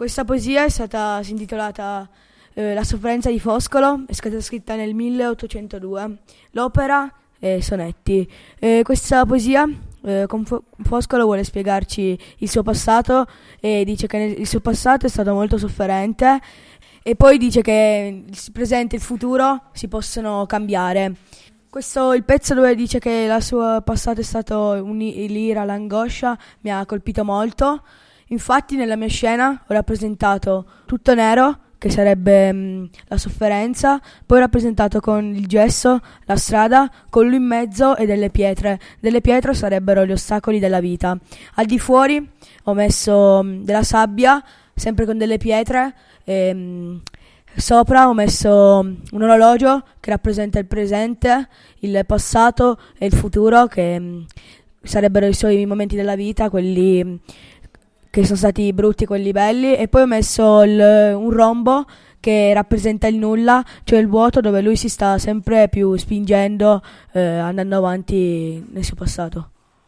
Questa poesia è stata si intitolata eh, La sofferenza di Foscolo, è stata scritta nel 1802. L'opera è sonetti. Eh, questa poesia eh, con Fo- Foscolo vuole spiegarci il suo passato e dice che il suo passato è stato molto sofferente e poi dice che il presente e il futuro si possono cambiare. Questo, il pezzo dove dice che il suo passato è stato un'ira, l'angoscia, mi ha colpito molto. Infatti nella mia scena ho rappresentato tutto nero, che sarebbe mh, la sofferenza, poi ho rappresentato con il gesso la strada, con lui in mezzo e delle pietre. Delle pietre sarebbero gli ostacoli della vita. Al di fuori ho messo mh, della sabbia, sempre con delle pietre. E, mh, Sopra ho messo un orologio che rappresenta il presente, il passato e il futuro, che sarebbero i suoi momenti della vita, quelli che sono stati brutti, quelli belli, e poi ho messo il- un rombo che rappresenta il nulla, cioè il vuoto dove lui si sta sempre più spingendo, eh, andando avanti nel suo passato.